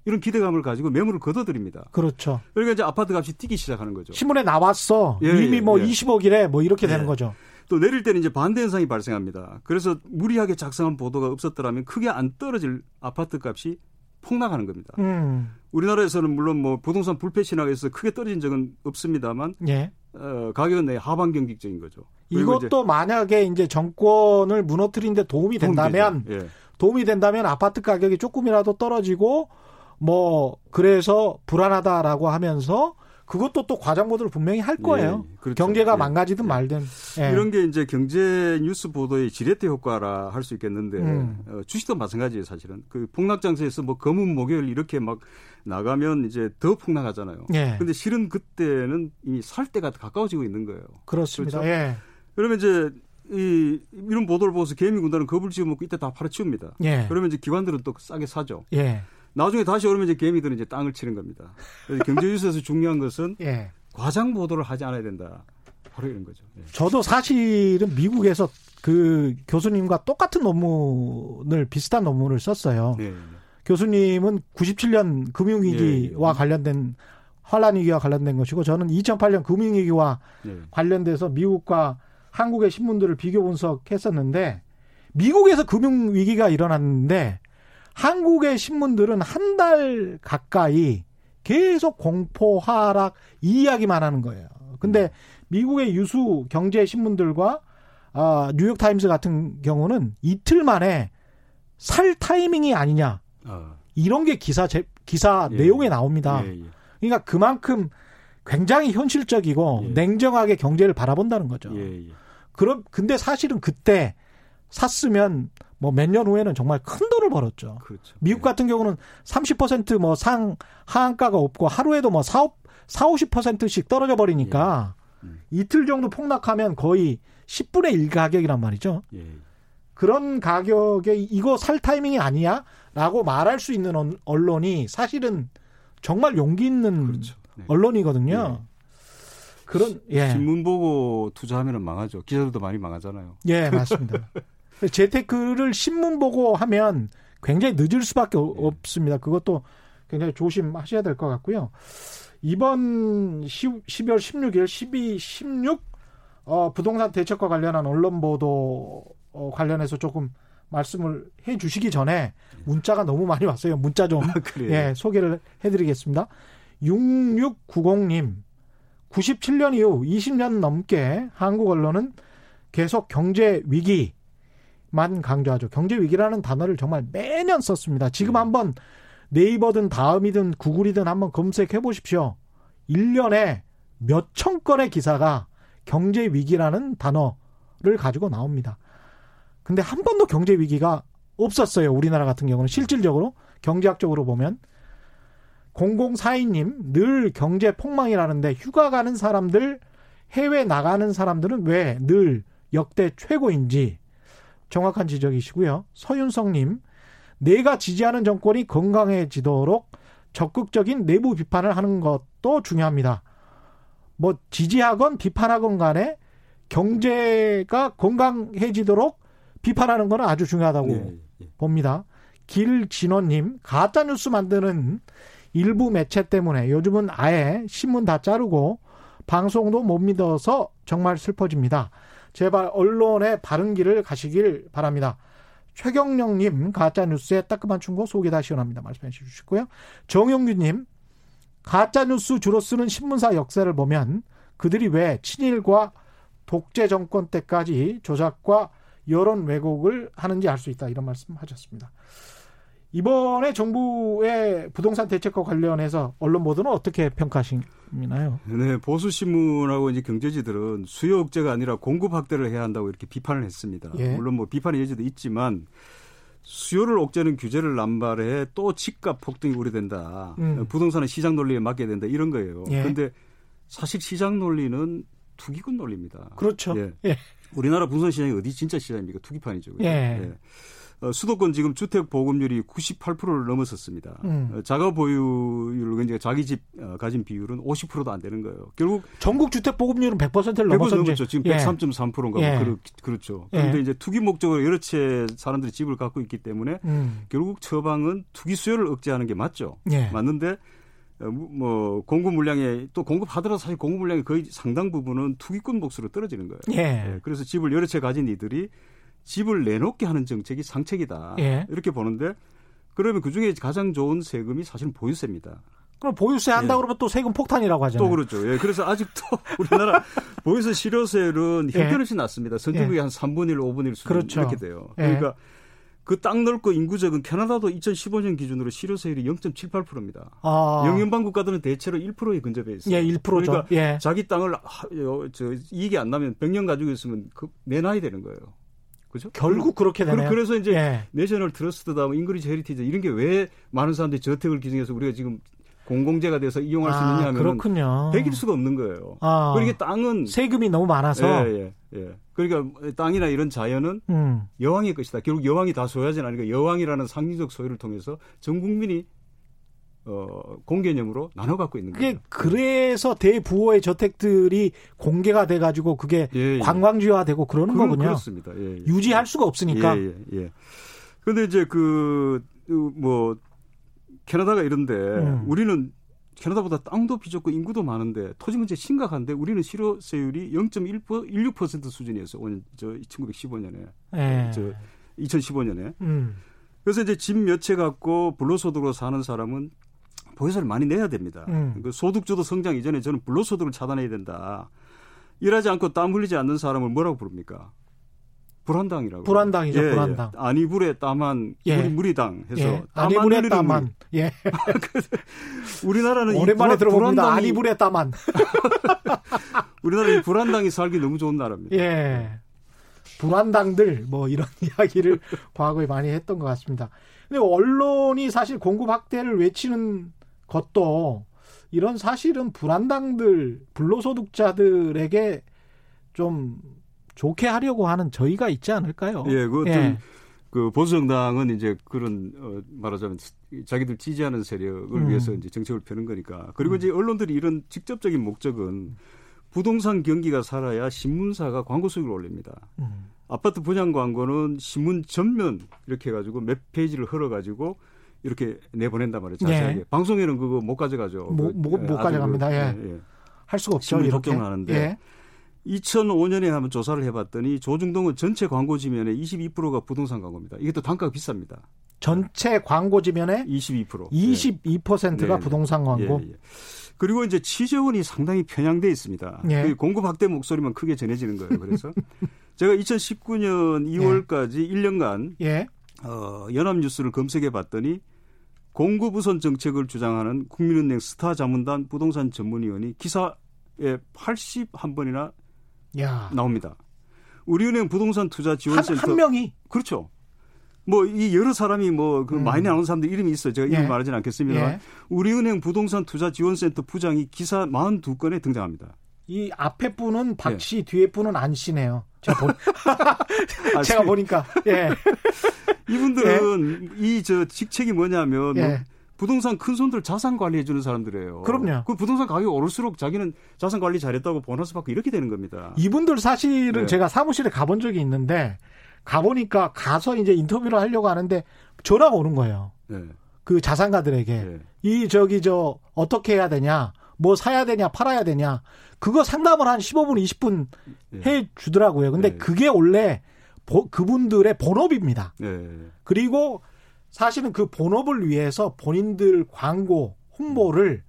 이런 기대감을 가지고 매물을 걷어들입니다. 그렇죠. 그러니까 이제 아파트 값이 뛰기 시작하는 거죠. 신문에 나왔어. 예, 이미 예, 뭐 예. 20억이래. 뭐 이렇게 예. 되는 거죠. 또 내릴 때는 이제 반대 현상이 발생합니다. 그래서 무리하게 작성한 보도가 없었더라면 크게 안 떨어질 아파트 값이 폭락하는 겁니다. 음. 우리나라에서는 물론 뭐 부동산 불패 신화에서 크게 떨어진 적은 없습니다만 예. 어, 가격은 내 하반 경직적인 거죠. 그리고 이제 이것도 만약에 이제 정권을 무너뜨리는데 도움이 도움이 된다면 되죠. 예. 도움이 된다면 아파트 가격이 조금이라도 떨어지고 뭐 그래서 불안하다라고 하면서 그것도 또 과장 보도를 분명히 할 거예요. 예, 그렇죠. 경제가 예. 망가지든 예. 말든. 예. 이런 게 이제 경제 뉴스 보도의 지렛대 효과라 할 수 있겠는데 음. 어, 주식도 마찬가지예요 사실은 그 폭락 장세에서 뭐 검은 목요일 이렇게 막 나가면 이제 더 폭락하잖아요. 예. 근데 실은 그때는 이미 살 때가 가까워지고 있는 거예요. 그렇습니다. 그렇죠? 예. 그러면 이제 이 이런 보도를 보고서 개미 군단은 겁을 집어먹고 이때 다 팔아치웁니다. 예. 그러면 이제 기관들은 또 싸게 사죠. 예. 나중에 다시 오르면 이제 개미들은 이제 땅을 치는 겁니다. 그래서 경제 뉴스에서 중요한 것은 예. 과장 보도를 하지 않아야 된다. 바로 이런 거죠. 예. 저도 사실은 미국에서 그 교수님과 똑같은 논문을 비슷한 논문을 썼어요. 네. 교수님은 97년 금융위기와 예, 예. 관련된 환란위기와 관련된 것이고 저는 2008년 금융위기와 네. 관련돼서 미국과 한국의 신문들을 비교 분석했었는데 미국에서 금융위기가 일어났는데 한국의 신문들은 한 달 가까이 계속 공포 하락 이 이야기만 하는 거예요. 근데 미국의 유수 경제 신문들과 아, 뉴욕 타임스 같은 경우는 이틀 만에 살 타이밍이 아니냐 아, 이런 게 기사 제, 기사 예. 내용에 나옵니다. 예, 예. 그러니까 그만큼 굉장히 현실적이고 예. 냉정하게 경제를 바라본다는 거죠. 예, 예. 그럼 근데 사실은 그때 샀으면 뭐 몇 년 후에는 정말 큰 돈을 벌었죠. 그렇죠. 미국 같은 경우는 30%뭐 상 하한가가 없고 하루에도 뭐 4, 4 50%씩 떨어져 버리니까 예. 음. 이틀 정도 폭락하면 거의 10분의 1 가격이란 말이죠. 예, 예. 그런 가격에 이거 살 타이밍이 아니야? 라고 말할 수 있는 언- 언론이 사실은 정말 용기 있는 그렇죠. 네. 언론이거든요. 그런 예. 신문 보고 투자하면 망하죠. 기자들도 많이 망하잖아요. 예, 맞습니다. 재테크를 신문 보고 하면 굉장히 늦을 수밖에 어- 예. 없습니다. 그것도 굉장히 조심하셔야 될 것 같고요. 이번 10, 12월 16일 12, 16 어, 부동산 대책과 관련한 언론 보도 어, 관련해서 조금 말씀을 해 주시기 전에 문자가 너무 많이 왔어요. 문자 좀 그래요. 예, 소개를 해 드리겠습니다. 6690님, 97년 이후 20년 넘게 한국 언론은 계속 경제 위기 만 강조하죠. 경제 위기라는 단어를 정말 매년 썼습니다. 지금 네. 한번 네이버든 다음이든 구글이든 한번 검색해 보십시오. 1년에 몇 천 건의 기사가 경제 위기라는 단어를 가지고 나옵니다. 근데 한 번도 경제 위기가 없었어요. 우리나라 같은 경우는 실질적으로 경제학적으로 보면 0042님 늘 경제 폭망이라는데 휴가 가는 사람들 해외 나가는 사람들은 왜 늘 역대 최고인지 정확한 지적이시고요. 서윤성님, 내가 지지하는 정권이 건강해지도록 적극적인 내부 비판을 하는 것도 중요합니다. 뭐 지지하건 비판하건 간에 경제가 건강해지도록 비판하는 것은 아주 중요하다고 예, 예. 봅니다. 길진원님, 가짜 뉴스 만드는 일부 매체 때문에 요즘은 아예 신문 다 자르고 방송도 못 믿어서 정말 슬퍼집니다. 제발 언론의 바른 길을 가시길 바랍니다. 최경령님 가짜 뉴스에 따끔한 충고 속이 다 시원합니다. 말씀해 주시고요. 정용규님 가짜 뉴스 주로 쓰는 신문사 역사를 보면 그들이 왜 친일과 독재 정권 때까지 조작과 여론 왜곡을 하는지 알 수 있다 이런 말씀하셨습니다. 이번에 정부의 부동산 대책과 관련해서 언론 보도는 어떻게 평가하시나요? 네, 보수 신문하고 이제 경제지들은 수요 억제가 아니라 공급 확대를 해야 한다고 이렇게 비판을 했습니다. 예. 물론 뭐 비판의 여지도 있지만 수요를 억제는 규제를 남발해 또 집값 폭등이 우려된다. 음. 부동산은 시장 논리에 맡겨야 된다 이런 거예요. 그런데 예. 사실 시장 논리는 투기꾼 논리입니다. 그렇죠. 예. 예. 우리나라 부동산 시장이 어디 진짜 시장입니까? 투기판이죠. 예. 예. 어, 수도권 지금 주택 보급률이 98%를 넘어섰습니다. 음. 어, 자가 보유율 그러니까 자기 집 어, 가진 비율은 50%도 안 되는 거예요. 결국 전국 주택 보급률은 100%를 넘어섰죠. 지금 예. 103.3%인가 예. 뭐 그렇, 죠 그런데 예. 이제 투기 목적으로 여러 채 사람들이 집을 갖고 있기 때문에 음. 결국 처방은 투기 수요를 억제하는 게 맞죠. 예. 맞는데 뭐 공급 물량에 또 공급하더라도 사실 공급 물량의 거의 상당 부분은 투기꾼 몫으로 떨어지는 거예요. 예. 예. 그래서 집을 여러 채 가진 이들이 집을 내놓게 하는 정책이 상책이다. 예. 이렇게 보는데 그러면 그 중에 가장 좋은 세금이 사실은 보유세입니다. 그럼 보유세 한다 예. 그러면 또 세금 폭탄이라고 하잖아요. 또 그렇죠. 예. 그래서 아직도 우리나라 보유세 실효세율은 예. 형편없이 낮습니다. 선진국이 예. 한 3분의 1, 5분의 1 수준 그렇죠. 이렇게 돼요. 예. 그러니까 그 땅 넓고 인구적은 캐나다도 2015년 기준으로 실효세율이 0.78%입니다. 아. 영연방 국가들은 대체로 1%에 근접해 있어요. 예, 1%죠. 그러니까 예. 자기 땅을 저 이익이 안 나면 100년 가지고 있으면 그 내놔야 되는 거예요. 그죠? 결국 그렇게 되네요. 그래서 이제 예. National Trust다, 뭐 English Heritage 이런 게 왜 많은 사람들이 저택을 기증해서 우리가 지금 공공재가 돼서 이용할 수 있느냐 하면 그렇군요. 배길 수가 없는 거예요. 아, 그러니까 땅은 세금이 너무 많아서 예, 예, 예. 그러니까 땅이나 이런 자연은 음. 여왕의 것이다. 결국 여왕이 다 소유하지는 않으니까 여왕이라는 상징적 소유를 통해서 전 국민이 어, 공개념으로 나눠 갖고 있는 거예요. 그게 그래서 대부호의 저택들이 공개가 돼 가지고 그게 예, 예. 관광지화되고 그러는 그, 거군요. 그렇습니다. 예, 예. 유지할 수가 없으니까. 예, 예, 예. 근데 이제 그 뭐 캐나다가 이런데 음. 우리는 캐나다보다 땅도 비좁고 인구도 많은데 토지 문제 심각한데 우리는 실효세율이 0.16% 수준이었어요. 오늘 저 1915년에. 예. 저 2015년에. 음. 그래서 이제 집 몇 채 갖고 불로소득으로 사는 사람은 보유세를 많이 내야 됩니다. 음. 그 소득주도 성장 이전에 저는 불로소득을 차단해야 된다. 일하지 않고 땀 흘리지 않는 사람을 뭐라고 부릅니까? 불안당이라고. 불안당이죠, 예, 불안당. 예. 아니불에 땀한 예. 무리, 무리당 해서 예. 아니불에 땀한. 예. 우리나라는 오랜만에 들어봅니다. 아니불에 땀한. 우리나라 이 불안당이 살기 너무 좋은 나라입니다. 예. 불안당들 뭐 이런 이야기를 과거에 많이 했던 것 같습니다. 근데 언론이 사실 공급 확대를 외치는 것도 이런 사실은 불안당들, 불로소득자들에게 좀 좋게 하려고 하는 저희가 있지 않을까요? 예, 그 예. 그 보수 정당은 이제 그런 어 말하자면 자기들 지지하는 세력을 음. 위해서 이제 정책을 펴는 거니까. 그리고 음. 이제 언론들이 이런 직접적인 목적은 부동산 경기가 살아야 신문사가 광고 수익을 올립니다. 음. 아파트 분양 광고는 신문 전면 이렇게 해가지고 몇 페이지를 흘러가지고 이렇게 내보낸단 말이에요. 자세하게. 예. 방송에는 그거 못 가져가죠. 못, 못, 못 그, 가져갑니다. 예. 예. 예. 할 수가 없죠. 이렇게 하는데 예. 2005년에 한번 조사를 해봤더니 조중동은 전체 광고 지면에 22%가 부동산 광고입니다. 이게 또 단가가 비쌉니다. 전체 광고 지면에 22%. 22%가 네. 부동산 광고. 예, 예. 그리고 이제 취재원이 상당히 편향돼 있습니다. 예. 그 공급 확대 목소리만 크게 전해지는 거예요. 그래서 제가 2019년 2월까지 예. 1년간 예. 어, 연합뉴스를 검색해 봤더니 공급 우선 정책을 주장하는 국민은행 스타 자문단 부동산 전문위원이 기사에 81번이나 야. 나옵니다. 우리은행 부동산 투자 지원센터 한, 한 명이 그렇죠. 뭐 이 여러 사람이 뭐그 음. 많이 나오는 사람들 이름이 있어요. 제가 이름 예. 말하지는 않겠습니다. 예. 우리은행 부동산 투자 지원센터 부장이 기사 42건에 등장합니다. 이 앞에 분은 박 씨, 예. 뒤에 분은 안 씨네요. 제가, 보, 아, 제가 보니까 예. 이분들은 예. 이저 직책이 뭐냐면 예. 부동산 큰 손들 자산 관리해 주는 사람들이에요. 그럼요. 그 부동산 가격이 오를수록 자기는 자산 관리 잘했다고 보너스 받고 이렇게 되는 겁니다. 이분들 사실은 네. 제가 사무실에 가본 적이 있는데 가보니까 가서 이제 인터뷰를 하려고 하는데 전화가 오는 거예요. 네. 그 자산가들에게 네. 이 저기 저 어떻게 해야 되냐, 뭐 사야 되냐, 팔아야 되냐 그거 상담을 한 15분, 20분 해 주더라고요. 근데 네. 그게 원래 보, 그분들의 본업입니다. 네. 그리고 사실은 그 본업을 위해서 본인들 광고 홍보를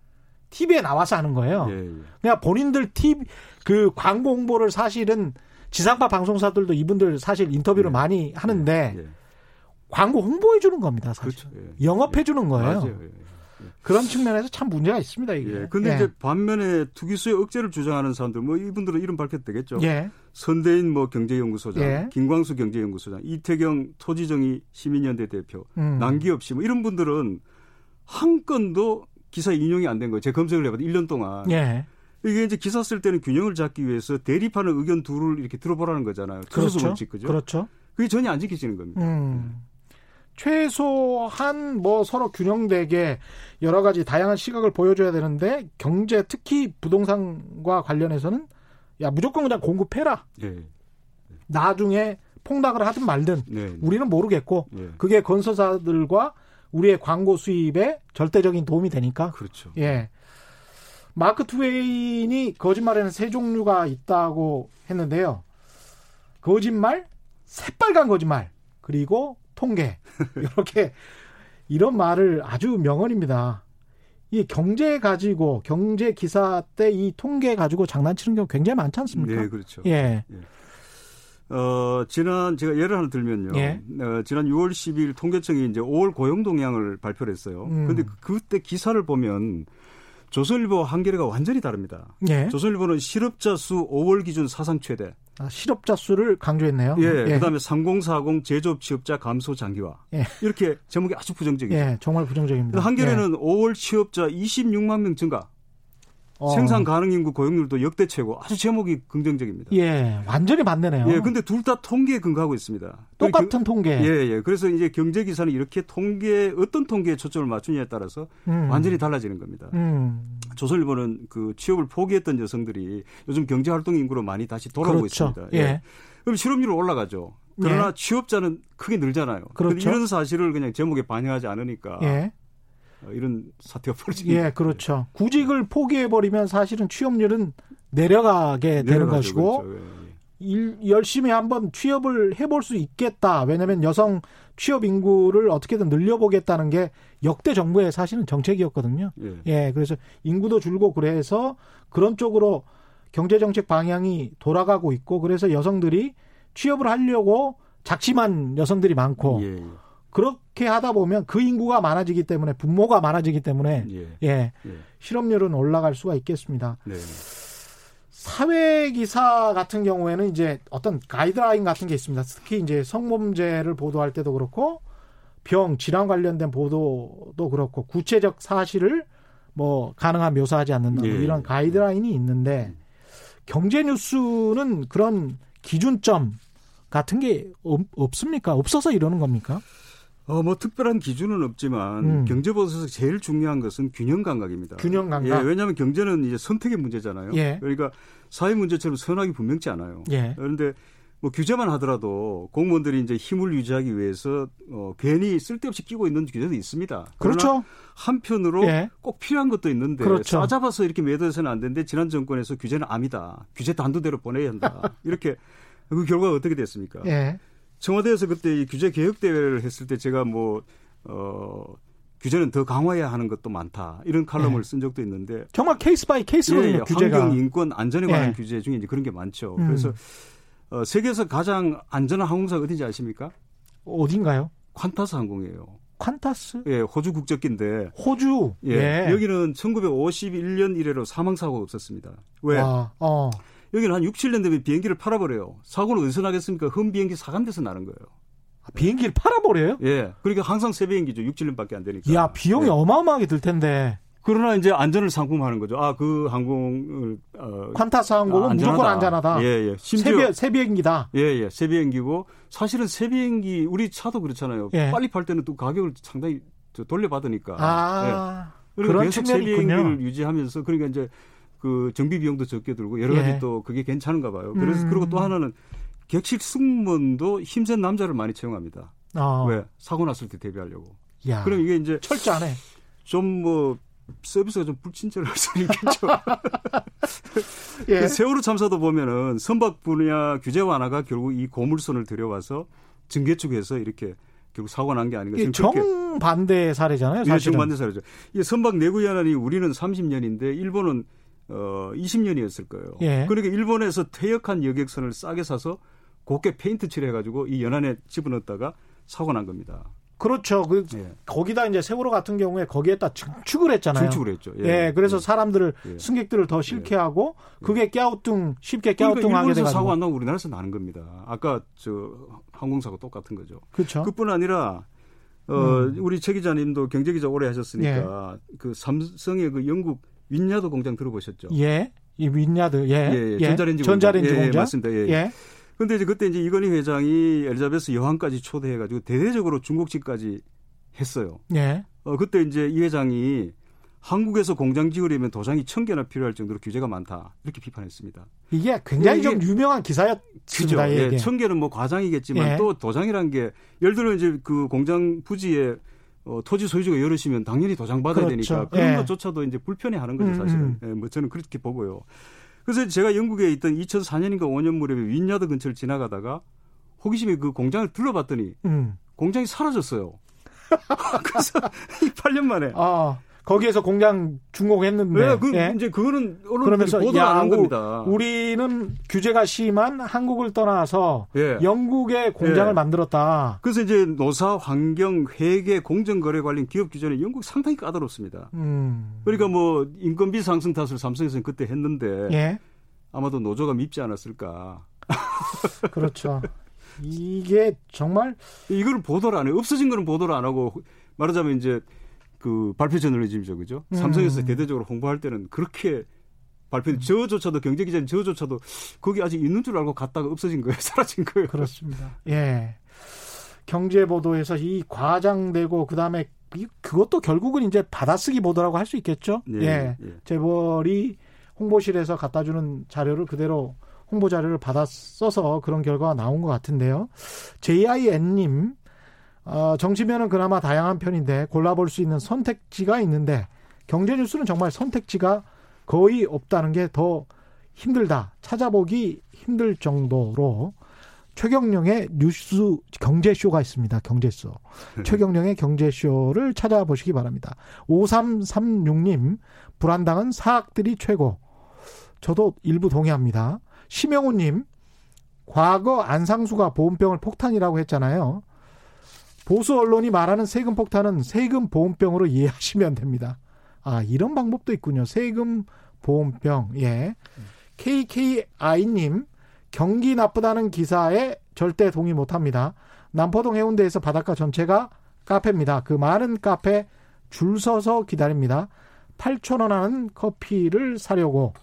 TV에 나와서 하는 거예요. 예, 예. 그냥 본인들 TV 그 광고 홍보를 사실은 지상파 방송사들도 이분들 사실 인터뷰를 예. 많이 하는데 예, 예. 광고 홍보해 주는 겁니다. 사실 그렇죠. 예. 영업해 주는 거예요. 그런 측면에서 참 문제가 있습니다. 이게. 예. 근데 예. 이제 반면에 투기수의 억제를 주장하는 사람들 뭐 이분들은 이름 밝혀도 되겠죠. 예. 선대인 뭐 경제연구소장, 예. 김광수 경제연구소장, 이태경 토지정의 시민연대 대표, 음. 남기업 씨 뭐 이런 분들은 한 건도 기사에 인용이 안 된 거예요. 제가 검색을 해봤더니 1년 동안. 예. 이게 이제 기사 쓸 때는 균형을 잡기 위해서 대립하는 의견 둘을 이렇게 들어보라는 거잖아요. 그렇죠. 원칙, 그죠? 그렇죠. 그게 전혀 안 지켜지는 겁니다. 음. 최소한 뭐 서로 균형되게 여러 가지 다양한 시각을 보여줘야 되는데 경제 특히 부동산과 관련해서는 야 무조건 그냥 공급해라. 네. 나중에 폭락을 하든 말든 네. 우리는 모르겠고 네. 그게 건설사들과 우리의 광고 수입에 절대적인 도움이 되니까. 그렇죠. 예. 마크 트웨인이 거짓말에는 세 종류가 있다고 했는데요. 거짓말, 새빨간 거짓말, 그리고 통계 이렇게 이런 말을 아주 명언입니다. 이 경제 가지고 경제 기사 때 이 통계 가지고 장난치는 경우 굉장히 많지 않습니까? 네, 그렇죠. 예. 예. 어, 지난 제가 예를 하나 들면요. 예. 어, 지난 6월 10일 통계청이 이제 5월 고용 동향을 발표를 했어요. 음. 근데 그때 기사를 보면 조선일보 한겨레가 완전히 다릅니다. 예. 조선일보는 실업자 수 5월 기준 사상 최대. 아, 실업자 수를 강조했네요. 예. 예. 그다음에 3040 제조업 취업자 감소 장기화. 예. 이렇게 제목이 아주 부정적이죠. 예, 정말 부정적입니다. 한겨레는 예. 5월 취업자 26만 명 증가. 어. 생산 가능 인구 고용률도 역대 최고. 아주 제목이 긍정적입니다. 예, 완전히 반대네요. 예, 근데 둘 다 통계에 근거하고 있습니다. 똑같은 경, 통계. 예, 예. 그래서 이제 경제 기사는 이렇게 통계 어떤 통계에 초점을 맞추냐에 따라서 음. 완전히 달라지는 겁니다. 음. 조선일보는 그 취업을 포기했던 여성들이 요즘 경제 활동 인구로 많이 다시 돌아오고 그렇죠. 있습니다. 예. 예. 그럼 실업률 올라가죠. 그러나 예. 취업자는 크게 늘잖아요. 그렇죠. 이런 사실을 그냥 제목에 반영하지 않으니까 예. 어, 이런 사태가 벌어지는 예, 그렇죠. 구직을 포기해 버리면 사실은 취업률은 내려가게 되는 것이고 그렇죠. 예, 예. 일, 열심히 한번 취업을 해볼 수 있겠다. 왜냐하면 여성 취업 인구를 어떻게든 늘려보겠다는 게 역대 정부의 사실은 정책이었거든요. 예. 예, 그래서 인구도 줄고 그래서 그런 쪽으로 경제 정책 방향이 돌아가고 있고 그래서 여성들이 취업을 하려고 작심한 여성들이 많고 예. 그렇게 하다 보면 그 인구가 많아지기 때문에 분모가 많아지기 때문에 예, 예, 예. 실업률은 올라갈 수가 있겠습니다. 네. 사회 기사 같은 경우에는 이제 어떤 가이드라인 같은 게 있습니다. 특히 이제 성범죄를 보도할 때도 그렇고 병 질환 관련된 보도도 그렇고 구체적 사실을 뭐 가능한 묘사하지 않는다 뭐 예. 이런 가이드라인이 있는데 경제 뉴스는 그런 기준점 같은 게 없 습니까? 없어서 이러는 겁니까? 어, 뭐 특별한 기준은 없지만 음. 경제보도에서 제일 중요한 것은 균형 감각입니다. 균형 감각. 예, 왜냐하면 경제는 이제 선택의 문제잖아요. 예. 그러니까 사회 문제처럼 선악이 분명치 않아요. 예. 그런데 뭐 규제만 하더라도 공무원들이 이제 힘을 유지하기 위해서 어, 괜히 쓸데없이 끼고 있는 규제도 있습니다. 그렇죠. 한편으로 예. 꼭 필요한 것도 있는데 그렇죠. 싸잡아서 이렇게 매도해서는 안 되는데 지난 정권에서 규제는 암이다. 규제 단두대로 보내야 한다. 이렇게 그 결과가 어떻게 됐습니까? 예. 청와대에서 그때 이 규제 개혁 대회를 했을 때 제가 뭐 어. 규제는 더 강화해야 하는 것도 많다. 이런 칼럼을 네. 쓴 적도 있는데 정말 case by case거든요. 예, 예. 규제가 환경, 인권, 안전에 관한 예. 규제 중에 이제 그런 게 많죠. 음. 그래서 어, 세계에서 가장 안전한 항공사 어딘지 아십니까? 어딘가요? 콴타스 항공이에요. 콴타스? 예, 호주 국적기인데. 호주. 예. 예. 여기는 1951년 이래로 사망 사고가 없었습니다. 왜? 와, 어. 여기는 한 6, 7년 되면 비행기를 팔아버려요. 사고는 어디서 나겠습니까? 흠 비행기 사간데서 나는 거예요. 아, 비행기를 팔아버려요? 예. 그러니까 항상 새 비행기죠. 6, 7년밖에 안 되니까. 야, 비용이 예. 어마어마하게 들 텐데. 그러나 이제 안전을 상품하는 거죠. 아, 그 항공을 어, 퀀타스 항공은 아, 무조건 안전하다. 예, 예. 심지어 새, 비행기다. 예, 예. 새 비행기고 사실은 새 비행기 우리 차도 그렇잖아요. 예. 빨리 팔 때는 또 가격을 상당히 돌려받으니까. 아. 예. 그리고 계속 새 비행기를 유지하면서 그러니까 이제 그 정비 비용도 적게 들고 여러 가지 예. 또 그게 괜찮은가 봐요. 그래서 음. 그리고 또 하나는 격식 승무원도 힘센 남자를 많이 채용합니다. 아. 왜 사고 났을 때 대비하려고. 야. 그럼 이게 이제 철저하네. 좀뭐 서비스가 좀 불친절할 수 있겠죠. 예. 그 세월호 참사도 보면은 선박 분야 규제 완화가 결국 이 고물선을 들여와서 증개축에서 이렇게 결국 사고가 난게 아닌가. 이게 정반대 사례잖아요. 사실은. 예, 정반대 사례죠. 이 선박 내구 연한이 우리는 30년인데 일본은 어 20년이었을 거예요. 예. 그러니까 일본에서 퇴역한 여객선을 싸게 사서 곱게 페인트 칠해가지고 이 연안에 집어넣었다가 사고 난 겁니다. 그렇죠. 그 예. 거기다 이제 세월호 같은 경우에 거기에다 증축을 했잖아요. 증축을 했죠. 예. 예 그래서 예. 사람들을 예. 승객들을 더 싫게 하고 예. 그게 깨우뚱 쉽게 깨우뚱하게 그러니까 돼가지고 사고 안 나고 우리나라에서 나는 겁니다. 아까 저 항공사고 똑같은 거죠. 그렇죠. 그뿐 아니라 어 음. 우리 최 기자님도 경제 기자 오래 하셨으니까 예. 그 삼성의 그 영국 윈야드 공장 들어보셨죠? 예. 이 윈야드 예. 예. 전자레인지, 전자레인지 공장. 공장. 맞습니다. 예. 근데 이제 그때 이제 이건희 회장이 엘리자베스 여왕까지 초대해 가지고 대대적으로 중국집까지 했어요. 예. 어, 그때 이제 이 회장이 한국에서 공장 지으려면 도장이 천 개나 필요할 정도로 규제가 많다 이렇게 비판했습니다. 이게 굉장히 좀 유명한 기사였습니다. 예, 천 개는 뭐 과장이겠지만 예. 또 도장이란 게 예를 들어 이제 그 공장 부지에 어, 토지 소유주가 여럿이면 당연히 도장 받아야 그렇죠. 되니까 그런 예. 것조차도 이제 불편해하는 거죠 사실은. 음, 음. 예, 뭐 저는 그렇게 보고요. 그래서 제가 영국에 있던 2004년인가 5년 무렵에 윈야드 근처를 지나가다가 호기심에 그 공장을 둘러봤더니 음. 공장이 사라졌어요. 그래서 8년 만에. 아. 거기에서 공장 준공했는데. 네, 그, 예. 이제 그거는 그러면서 보도 안한 겁니다. 우리는 규제가 심한 한국을 떠나서 예. 영국의 공장을 예. 만들었다. 그래서 이제 노사, 환경, 회계, 공정거래 관련 기업 규제는 영국 상당히 까다롭습니다. 음. 그러니까 뭐 인건비 상승 탓을 삼성에서는 그때 했는데 예. 아마도 노조가 밉지 않았을까. 그렇죠. 이게 정말 이걸 보도를 안 해요. 없어진 거는 보도를 안 하고 말하자면 이제 그 발표 저널리즘이죠, 그죠? 음. 삼성에서 대대적으로 홍보할 때는 그렇게 발표, 음. 저조차도 경제 기자는 저조차도 거기 아직 있는 줄 알고 갔다가 없어진 거예요, 사라진 거예요. 그렇습니다. 예. 경제 보도에서 이 과장되고 그 다음에 그것도 결국은 이제 받아쓰기 보도라고 할 수 있겠죠. 예, 예. 예. 재벌이 홍보실에서 갖다 주는 자료를 그대로 홍보 자료를 받아 써서 그런 결과가 나온 것 같은데요. JIN님 어, 정치면은 그나마 다양한 편인데 골라볼 수 있는 선택지가 있는데 경제 뉴스는 정말 선택지가 거의 없다는 게 더 힘들다. 찾아보기 힘들 정도로 최경령의 뉴스 경제쇼가 있습니다. 경제쇼. 네. 최경령의 경제쇼를 찾아보시기 바랍니다. 5336님, 불안당은 사학들이 최고. 저도 일부 동의합니다. 심영우님, 과거 안상수가 보험병을 폭탄이라고 했잖아요. 보수 언론이 말하는 세금 폭탄은 세금 보험병으로 이해하시면 됩니다. 아, 이런 방법도 있군요. 세금 보험병. 예. KKI님, 경기 나쁘다는 기사에 절대 동의 못 합니다. 남포동 해운대에서 바닷가 전체가 카페입니다. 그 많은 카페 줄 서서 기다립니다. 8,000원 하는 커피를 사려고.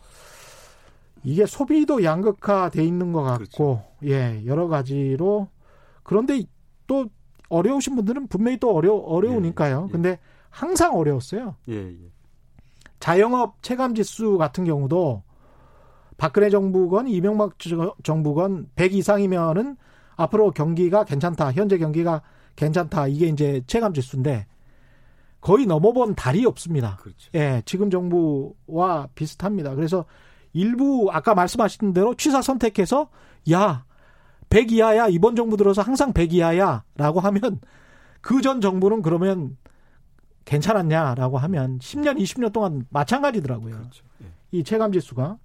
이게 소비도 양극화돼 있는 것 같고, 그렇죠. 예, 여러 가지로. 그런데 또 어려우신 분들은 분명히 또 어려 어려우니까요. 예, 예. 근데 항상 어려웠어요. 예, 예. 자영업 체감 지수 같은 경우도 박근혜 정부건 이명박 정부건 100 이상이면은 앞으로 경기가 괜찮다. 현재 경기가 괜찮다. 이게 이제 체감 지수인데 거의 넘어본 달이 없습니다. 그렇죠. 예, 지금 정부와 비슷합니다. 그래서 일부 아까 말씀하신 대로 취사 선택해서 야, 100 이하야. 이번 정부 들어서 항상 100 이하야. 라고 하면 그 전 정부는 그러면 괜찮았냐라고 하면 10년, 20년 동안 마찬가지더라고요. 그렇죠. 예. 이 체감 지수가.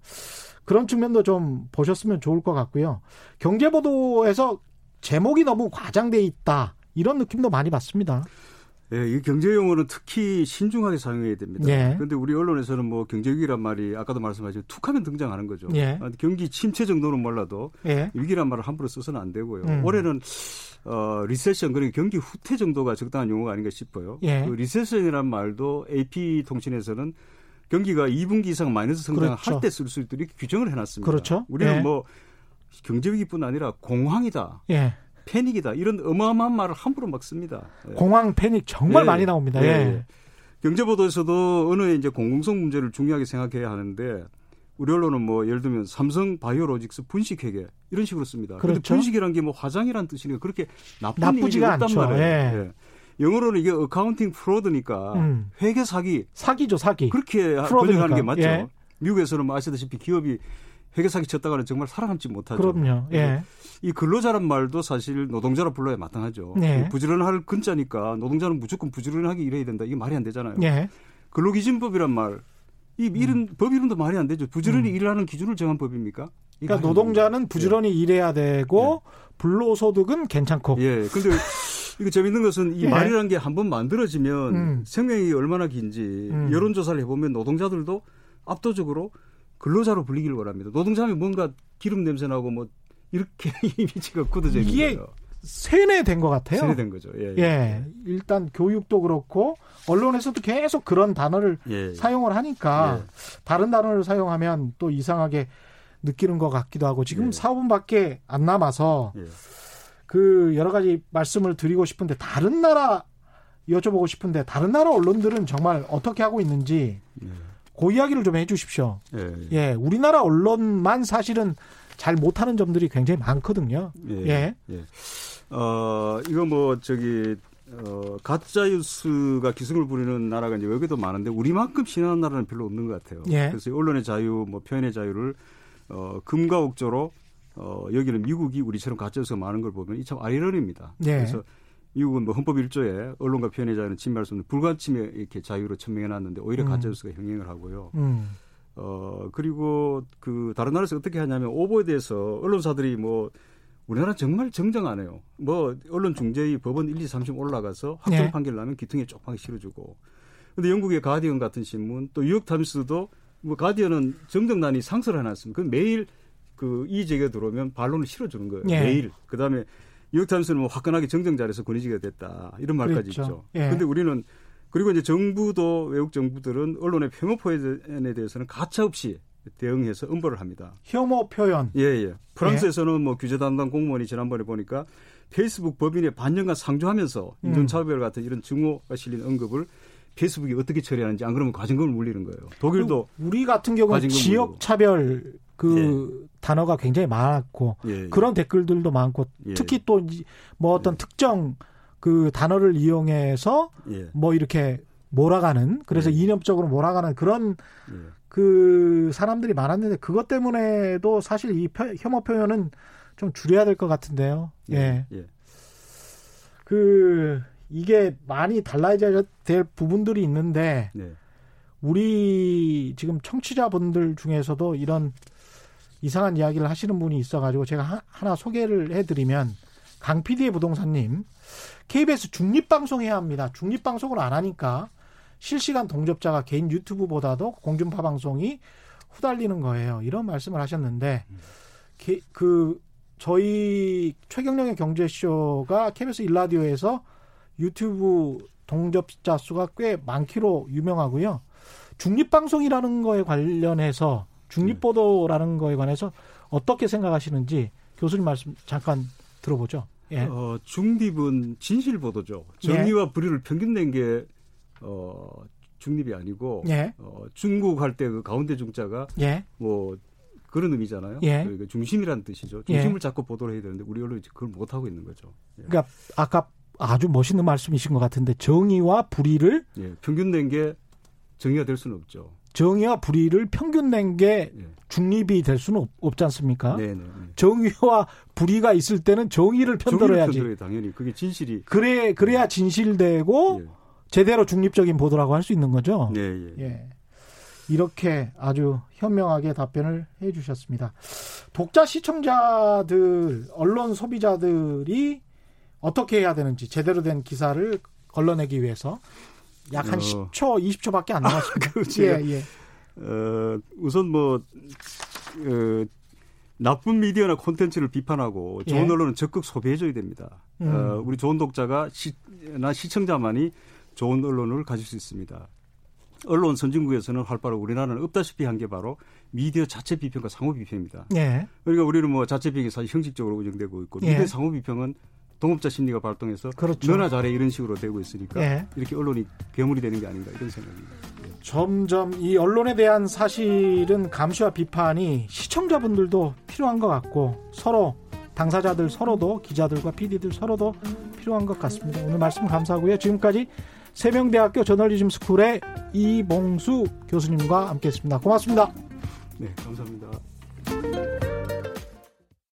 그런 측면도 좀 보셨으면 좋을 것 같고요. 경제 보도에서 제목이 너무 과장돼 있다. 이런 느낌도 많이 받습니다. 예, 이 경제 용어는 특히 신중하게 사용해야 됩니다. 예. 그런데 우리 언론에서는 뭐 경제 위기란 말이 아까도 말씀하신 툭하면 등장하는 거죠. 예. 아, 경기 침체 정도는 몰라도 예. 위기란 말을 함부로 써서는 안 되고요. 음. 올해는 어, recession 그러니까 경기 후퇴 정도가 적당한 용어가 아닌가 싶어요. 예. 그 recession이란 말도 AP 통신에서는 경기가 2분기 이상 마이너스 성장을 그렇죠. 할때쓸 수 있도록 이렇게 규정을 해놨습니다. 그렇죠. 우리는 예. 뭐 경제 위기뿐 아니라 공황이다, 예. 패닉이다 이런 어마어마한 말을 함부로 막 씁니다. 예. 공황 패닉 정말 예, 많이 나옵니다. 예, 예. 예. 경제 보도에서도 어느 이제 공공성 문제를 중요하게 생각해야 하는데 우리 언론은 뭐 예를 들면 삼성 바이오로직스 분식회계 이런 식으로 씁니다. 그런데 그렇죠. 분식이란 게 뭐 화장이란 뜻이니까 그렇게 나쁜 나쁘지가 않죠. 말이에요. 예. 예. 영어로는 이게 accounting fraud니까 음. 회계 사기 사기죠, 사기. 그렇게. 번역하는 게 맞죠. 예. 미국에서는 뭐 아시다시피 기업이 회계 사기 쳤다가는 정말 살아남지 못하죠. 그럼요. 예. 이 근로자란 말도 사실 노동자라 불러야 마땅하죠. 네. 부지런할 근자니까 노동자는 무조건 부지런하게 일해야 된다. 이게 말이 안 되잖아요. 예. 근로기준법이란 말, 이 이름 법 이름도 말이 안 되죠. 부지런히 일하는 기준을 정한 법입니까? 그러니까 노동자는 부지런히 일해야 되고 근로소득은 괜찮고. 됩니다. 예, 근데 이거 재밌는 것은 이 예. 말이라는 게 한 번 만들어지면 음. 생명이 얼마나 긴지 음. 여론조사를 해보면 노동자들도 압도적으로 근로자로 불리기를 원합니다. 노동자면 뭔가 기름 냄새 나고 뭐 이렇게 이미지가 굳어져 있는 거예요. 세뇌된 것 같아요. 세뇌된 거죠. 예, 예. 일단 교육도 그렇고 언론에서도 계속 그런 단어를 예. 사용을 하니까 예. 다른 단어를 사용하면 또 이상하게 느끼는 것 같기도 하고 지금 예. 4분밖에 안 남아서 예. 그 여러 가지 말씀을 드리고 싶은데 다른 나라 여쭤보고 싶은데 다른 나라 언론들은 정말 어떻게 하고 있는지 예. 그 이야기를 좀 해주십시오. 예. 예, 우리나라 언론만 사실은 잘 못하는 점들이 굉장히 많거든요. 예. 예. 예. 어, 이거 뭐 저기 어, 가짜 뉴스가 기승을 부리는 나라가 이제 외국에도 많은데 우리만큼 신뢰하는 나라는 별로 없는 것 같아요. 예. 그래서 언론의 자유, 뭐 표현의 자유를 어, 금과 옥조로 어, 여기는 미국이 우리처럼 가짜 뉴스가 많은 걸 보면 이 참 아이러니입니다. 예. 그래서 미국은 뭐 헌법 1조에 언론과 표현의 자유는 침해할 수 없는 불가침에 이렇게 자유로 천명해 놨는데 오히려 음. 가짜 뉴스가 형행을 하고요. 음. 어, 그리고 그 다른 나라에서 어떻게 하냐면 오보에 대해서 언론사들이 뭐 우리나라 정말 정정하네요. 뭐 언론 중재위 법원 1, 2, 3심 올라가서 확정 네. 판결 나면 귀퉁이에 쪽파게 실어주고. 근데 영국의 가디언 같은 신문 또 뉴욕 타임스도 뭐 가디언은 정정단이 상설을 해놨습니다. 그 매일 그 이의제기가 들어오면 반론을 실어주는 거예요. 예. 매일. 그 다음에 뉴욕 타임스는 뭐 화끈하게 정정 잘해서 권위지가 됐다 이런 말까지 그렇죠. 있죠. 예. 근데 우리는 그리고 이제 정부도 외국 정부들은 언론의 혐오 표현에 대해서는 가차없이 대응해서 엄벌을 합니다. 혐오 표현. 예, 예. 프랑스에서는 뭐 규제 담당 공무원이 지난번에 보니까 페이스북 법인에 반년간 상주하면서 음. 인종차별 같은 이런 증오가 실린 언급을 페이스북이 어떻게 처리하는지 안 그러면 과징금을 물리는 거예요. 독일도 우리 같은 경우는 지역. 차별 그 단어가 굉장히 많았고 예, 예. 그런 댓글들도 많고 예. 특히 또 뭐 어떤 특정 그 단어를 이용해서 예, 뭐 이렇게 몰아가는 그래서 예. 이념적으로 몰아가는 그런 예. 그 사람들이 많았는데 그것 때문에도 사실 이 표- 혐오 표현은 좀 줄여야 될 것 같은데요. 예. 예. 그 이게 많이 달라져야 될 부분들이 있는데 네. 우리 지금 청취자분들 중에서도 이런 이상한 이야기를 하시는 분이 있어가지고 제가 하- 하나 소개를 해드리면 강 PD의 부동산님 KBS 중립방송해야 합니다. 중립방송을 안 하니까 실시간 동접자가 개인 유튜브보다도 공중파 방송이 후달리는 거예요. 이런 말씀을 하셨는데 게- 그 저희 최경령의 경제쇼가 KBS 일라디오에서 유튜브 동접자 수가 꽤 많기로 유명하고요. 중립방송이라는 거에 관련해서 중립보도라는 거에 관해서 어떻게 생각하시는지 교수님 말씀 잠깐 들어보죠. 예. 어, 중립은 진실 보도죠. 정의와 불의를 평균 낸 게 어, 중립이 아니고 예. 어, 중국 할 때 그 가운데 중자가 예. 뭐 그런 의미잖아요. 예. 그러니까 중심이라는 뜻이죠. 중심을 잡고 보도를 해야 되는데 우리 언론이 그걸 못 하고 있는 거죠. 예. 그러니까 아까 아주 멋있는 말씀이신 것 같은데 정의와 불의를 예, 평균 낸 게 정의가 될 수는 없죠. 정의와 불의를 평균 낸게 예. 중립이 될 수는 없, 없지 않습니까? 네, 네, 네. 정의와 불의가 있을 때는 정의를 편들어야지. 편들어야 당연히 그게 진실이. 그래 그래야 진실되고 제대로 중립적인 보도라고 할 수 있는 거죠. 예, 예. 예. 예. 이렇게 아주 현명하게 답변을 해 주셨습니다. 독자 시청자들, 언론 소비자들이 어떻게 해야 되는지 제대로 된 기사를 걸러내기 위해서 약한 어. 10초, 20초밖에 안 남았습니다. 그렇죠. 예, 예. 어, 우선 뭐 어, 나쁜 미디어나 콘텐츠를 비판하고 좋은 예. 언론은 적극 소비해줘야 됩니다. 음. 어, 우리 좋은 독자가 시나 시청자만이 좋은 언론을 가질 수 있습니다. 언론 선진국에서는 활발하고 우리나라는 없다시피 한 게 바로 미디어 자체 비평과 상호 비평입니다. 예. 그러니까 우리는 뭐 자체 비평이 사실 형식적으로 운영되고 있고 예. 미디어 상호 비평은 동업자 심리가 발동해서 그렇죠. 너나 잘해 이런 식으로 되고 있으니까 예. 이렇게 언론이 괴물이 되는 게 아닌가 이런 생각입니다. 점점 이 언론에 대한 사실은 감시와 비판이 시청자분들도 필요한 것 같고 서로 당사자들 서로도 기자들과 PD들 서로도 필요한 것 같습니다. 오늘 말씀 감사하고요. 지금까지 세명대학교 저널리즘 스쿨의 이봉수 교수님과 함께했습니다. 고맙습니다. 네, 감사합니다.